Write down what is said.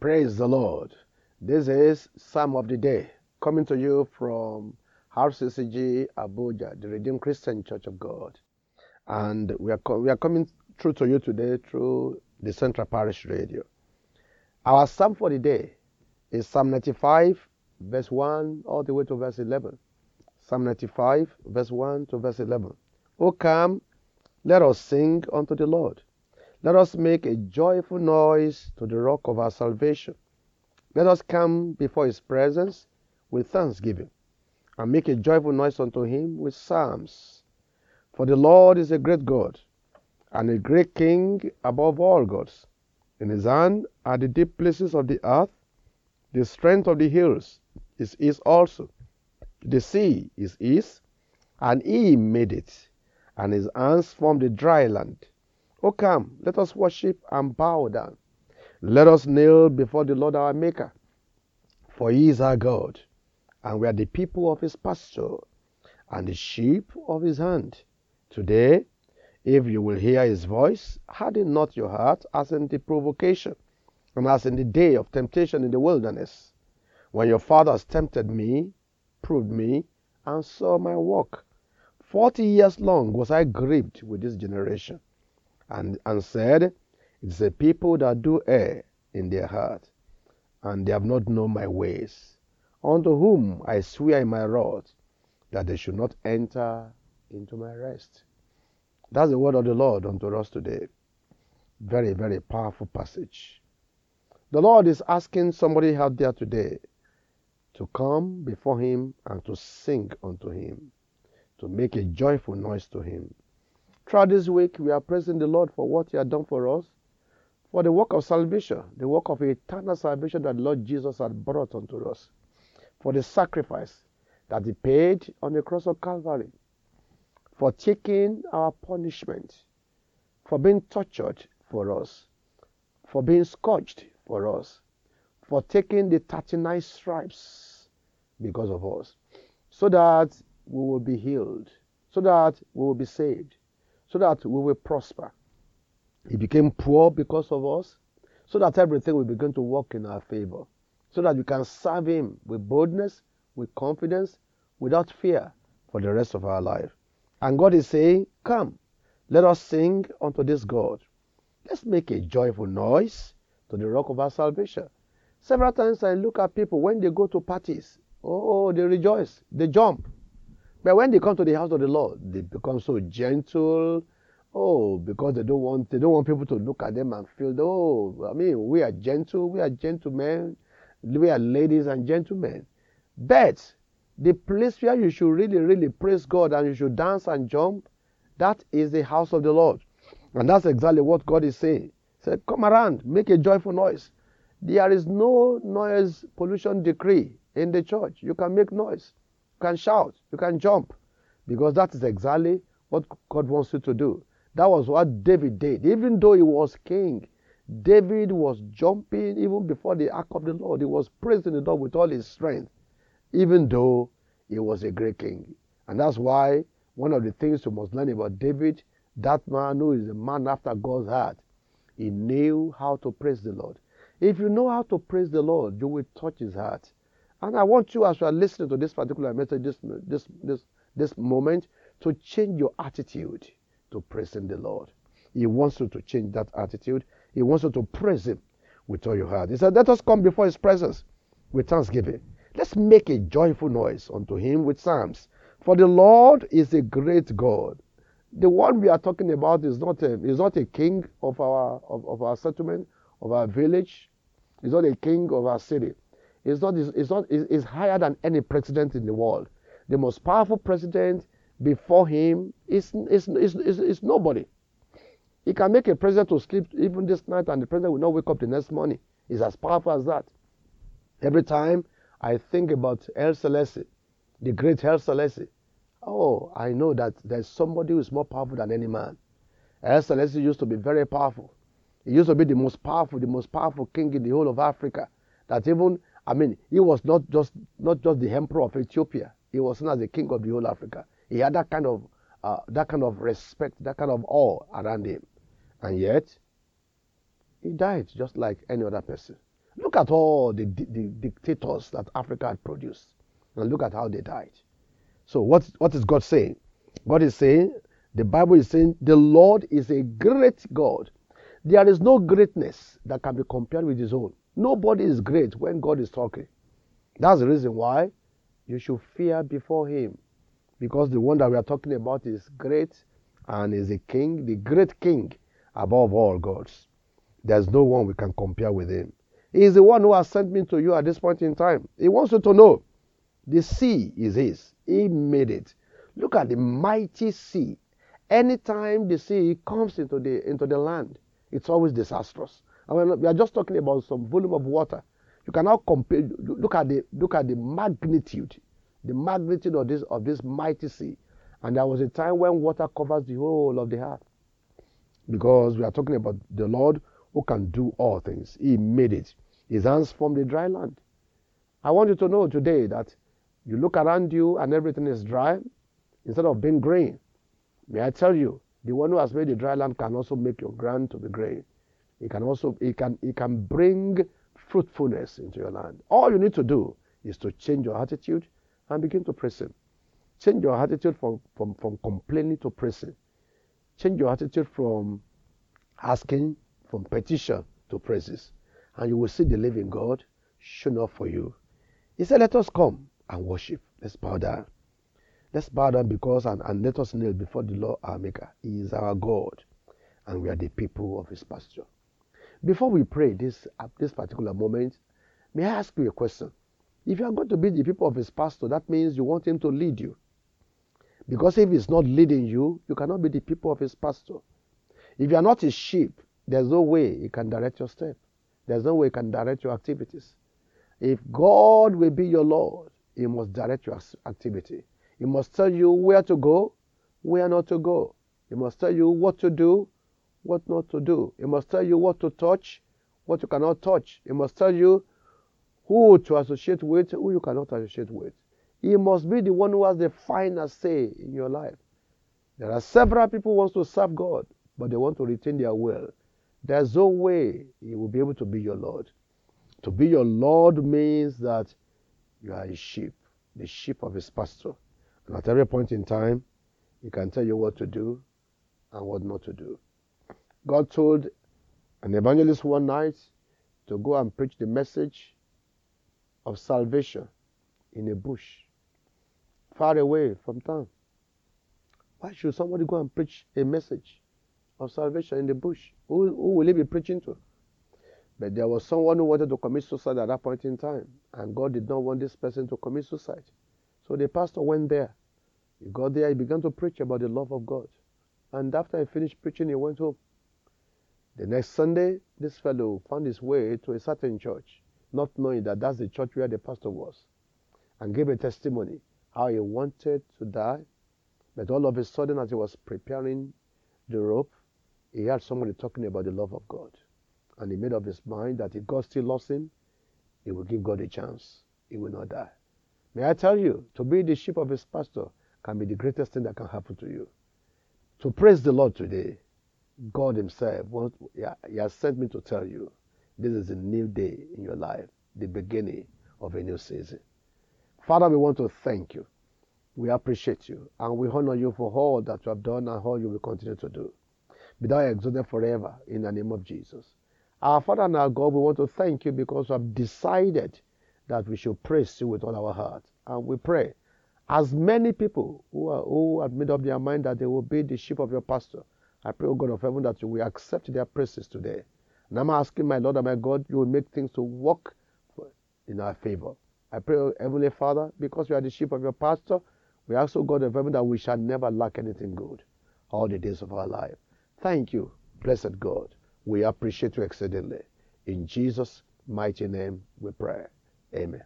Praise the Lord. This is Psalm of the Day coming to you from RCCG Abuja, the Redeemed Christian Church of God. And we are, we are coming through to you today through the Central Parish Radio. Our Psalm for the day is Psalm 95, verse 1 all the way to verse 11. Psalm 95, verse 1 to verse 11. O come, let us sing unto the Lord. Let us make a joyful noise to the rock of our salvation. Let us come before his presence with thanksgiving and make a joyful noise unto him with psalms. For the Lord is a great God and a great King above all gods. In his hand are the deep places of the earth. The strength of the hills is his also. The sea is his, and he made it, and his hands formed the dry land. O come, let us worship and bow down. Let us kneel before the Lord our Maker, for he is our God, and we are the people of his pasture, and the sheep of his hand. Today, if you will hear his voice, harden not your heart as in the provocation, and as in the day of temptation in the wilderness, when your fathers tempted me, proved me, and saw my work. Forty years long was I grieved with this generation, and, and said, It is a people that do err in their heart, and they have not known my ways, unto whom I swear in my wrath that they should not enter into my rest. That's the word of the Lord unto us today. Very, very powerful passage. The Lord is asking somebody out there today to come before Him and to sing unto Him, to make a joyful noise to Him. Throughout this week, we are praising the Lord for what He has done for us, for the work of salvation, the work of eternal salvation that Lord Jesus had brought unto us, for the sacrifice that He paid on the cross of Calvary, for taking our punishment, for being tortured for us, for being scourged for us, for taking the 39 stripes because of us, so that we will be healed, so that we will be saved, so that we will prosper. He became poor because of us, so that everything will begin to work in our favor, so that we can serve Him with boldness, with confidence, without fear for the rest of our life. And God is saying, Come, let us sing unto this God. Let's make a joyful noise to the rock of our salvation. Several times I look at people when they go to parties, oh, they rejoice, they jump. But when they come to the house of the Lord, they become so gentle. Oh, because they don't want they don't want people to look at them and feel, oh, I mean, we are gentle, we are gentlemen, we are ladies and gentlemen. But the place where you should really, really praise God and you should dance and jump, that is the house of the Lord. And that's exactly what God is saying. He said, Come around, make a joyful noise. There is no noise pollution decree in the church. You can make noise, you can shout, you can jump, because that is exactly what God wants you to do. That was what David did. Even though he was king, David was jumping even before the ark of the Lord. He was praising the Lord with all his strength, even though he was a great king. And that's why one of the things you must learn about David, that man who is a man after God's heart, he knew how to praise the Lord. If you know how to praise the Lord, you will touch his heart. And I want you, as you are listening to this particular message, this, this, this, this moment, to change your attitude to praising the Lord. He wants you to change that attitude. He wants you to praise Him with all your heart. He said, Let us come before His presence with thanksgiving. Let's make a joyful noise unto Him with psalms. For the Lord is a great God. The one we are talking about is not a, is not a king of our, of, of our settlement, of our village. He's not a king of our city. He's not, he's not, he's higher than any president in the world. The most powerful president before him is, is, is, is, is nobody. He can make a president to sleep even this night and the president will not wake up the next morning. He's as powerful as that. Every time I think about Haile Selassie, the great Haile Selassie, oh, I know that there's somebody who is more powerful than any man. Haile Selassie used to be very powerful. He used to be the most powerful, the most powerful king in the whole of Africa. That even, I mean, he was not just not just the emperor of Ethiopia. He was known as the king of the whole Africa. He had that kind of uh, that kind of respect, that kind of awe around him, and yet he died just like any other person. Look at all the, the, dictators that Africa had produced, and look at how they died. So, what, what is God saying? God is saying, the Bible is saying, the Lord is a great God. There is no greatness that can be compared with His own. Nobody is great when God is talking. That's the reason why you should fear before Him. Because the one that we are talking about is great and is a king, the great king above all gods. There's no one we can compare with Him. He is the one who has sent me to you at this point in time. He wants you to know the sea is His, He made it. Look at the mighty sea. Anytime the sea comes into the, into the land, it's always disastrous. And we are just talking about some volume of water. You cannot compare. Look at the look at the magnitude, the magnitude of this of this mighty sea. And there was a time when water covers the whole of the earth, because we are talking about the Lord who can do all things. He made it. His hands formed the dry land. I want you to know today that you look around you and everything is dry instead of being green. May I tell you, the one who has made the dry land can also make your ground to be green. He can also he can he can bring fruitfulness into your land. All you need to do is to change your attitude and begin to praise him. Change your attitude from, from, from complaining to praising. Change your attitude from asking, from petition to praises. And you will see the living God shown up for you. He said, Let us come and worship. Let's bow down. Let's bow down because and, and let us kneel before the Lord our Maker. He is our God, and we are the people of His pasture. Before we pray this at this particular moment, may I ask you a question? If you are going to be the people of His pastor, that means you want Him to lead you. Because if He's not leading you, you cannot be the people of His pastor. If you are not His sheep, there's no way He can direct your step. There's no way He can direct your activities. If God will be your Lord, He must direct your activity. He must tell you where to go, where not to go. He must tell you what to do, what not to do. He must tell you what to touch, what you cannot touch. He must tell you who to associate with, who you cannot associate with. He must be the one who has the final say in your life. There are several people who want to serve God, but they want to retain their will. There's no way He will be able to be your Lord. To be your Lord means that you are a sheep, the sheep of His pasture. And at every point in time, He can tell you what to do and what not to do. God told an evangelist one night to go and preach the message of salvation in a bush far away from town. Why should somebody go and preach a message of salvation in the bush? Who, who will he be preaching to? But there was someone who wanted to commit suicide at that point in time, and God did not want this person to commit suicide. So the pastor went there. He got there, he began to preach about the love of God. And after he finished preaching, he went home. The next Sunday, this fellow found his way to a certain church, not knowing that that's the church where the pastor was, and gave a testimony how he wanted to die. But all of a sudden, as he was preparing the rope, he heard somebody talking about the love of God. And he made up his mind that if God still loves him, he will give God a chance. He will not die. May I tell you, to be the sheep of his pastor can be the greatest thing that can happen to you. To praise the Lord today God Himself, He has sent me to tell you this is a new day in your life, the beginning of a new season. Father, we want to thank you. We appreciate you and we honor you for all that you have done and all you will continue to do. Be thou exalted forever in the name of Jesus. Our Father and our God, we want to thank you because we have decided that we should praise you with all our heart. And we pray, as many people who, are, who have made up their mind that they will be the sheep of your pastor, I pray, O God of heaven, that you will accept their praises today. And I'm asking, my Lord and my God, you will make things to work in our favor. I pray, Heavenly Father, because we are the sheep of your pastor, we ask, O God of heaven, that we shall never lack anything good all the days of our life. Thank you, blessed God. We appreciate you exceedingly. In Jesus' mighty name we pray. Amen.